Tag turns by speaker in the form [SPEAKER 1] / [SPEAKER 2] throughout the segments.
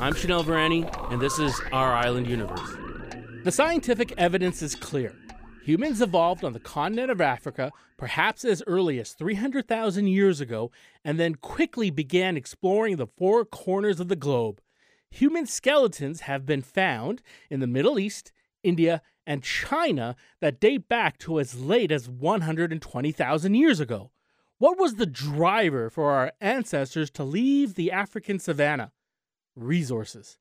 [SPEAKER 1] I'm Shanil Virani, and this is Our Island Universe.
[SPEAKER 2] The scientific evidence is clear. Humans evolved on the continent of Africa perhaps as early as 300,000 years ago and then quickly began exploring the four corners of the globe. Human skeletons have been found in the Middle East, India, and China that date back to as late as 120,000 years ago. What was the driver for our ancestors to leave the African savanna? Resources.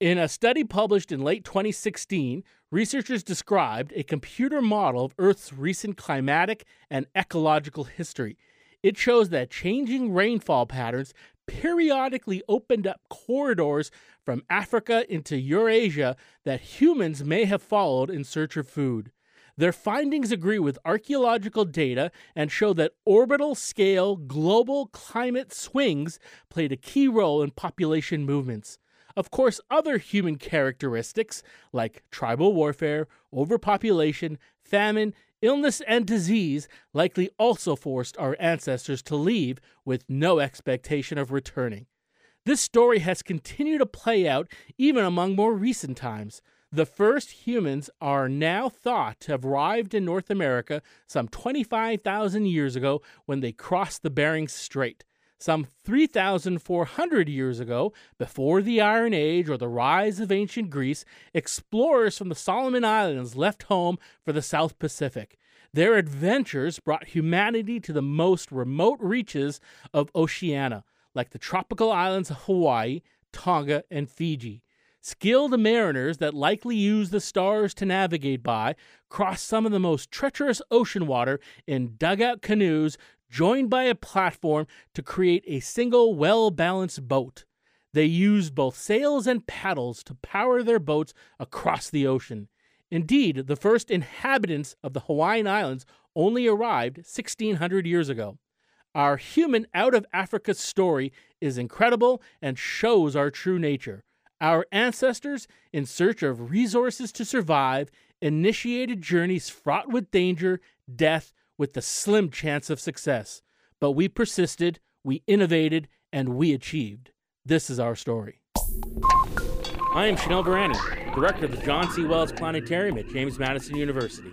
[SPEAKER 2] In a study published in late 2016, researchers described a computer model of Earth's recent climatic and ecological history. It shows that changing rainfall patterns periodically opened up corridors from Africa into Eurasia that humans may have followed in search of food. Their findings agree with archaeological data and show that orbital scale global climate swings played a key role in population movements. Of course, other human characteristics like tribal warfare, overpopulation, famine, illness, and disease likely also forced our ancestors to leave with no expectation of returning. This story has continued to play out even among more recent times. The first humans are now thought to have arrived in North America some 25,000 years ago when they crossed the Bering Strait. Some 3,400 years ago, before the Iron Age or the rise of ancient Greece, explorers from the Solomon Islands left home for the South Pacific. Their adventures brought humanity to the most remote reaches of Oceania, like the tropical islands of Hawaii, Tonga, and Fiji. Skilled mariners that likely used the stars to navigate by crossed some of the most treacherous ocean water in dugout canoes joined by a platform to create a single well balanced boat. They used both sails and paddles to power their boats across the ocean. Indeed, the first inhabitants of the Hawaiian Islands only arrived 1600 years ago. Our human out of Africa story is incredible and shows our true nature. Our ancestors, in search of resources to survive, initiated journeys fraught with danger, death, with the slim chance of success. But we persisted, we innovated, and we achieved. This is our story.
[SPEAKER 1] I am Shanil Virani, director of the John C. Wells Planetarium at James Madison University.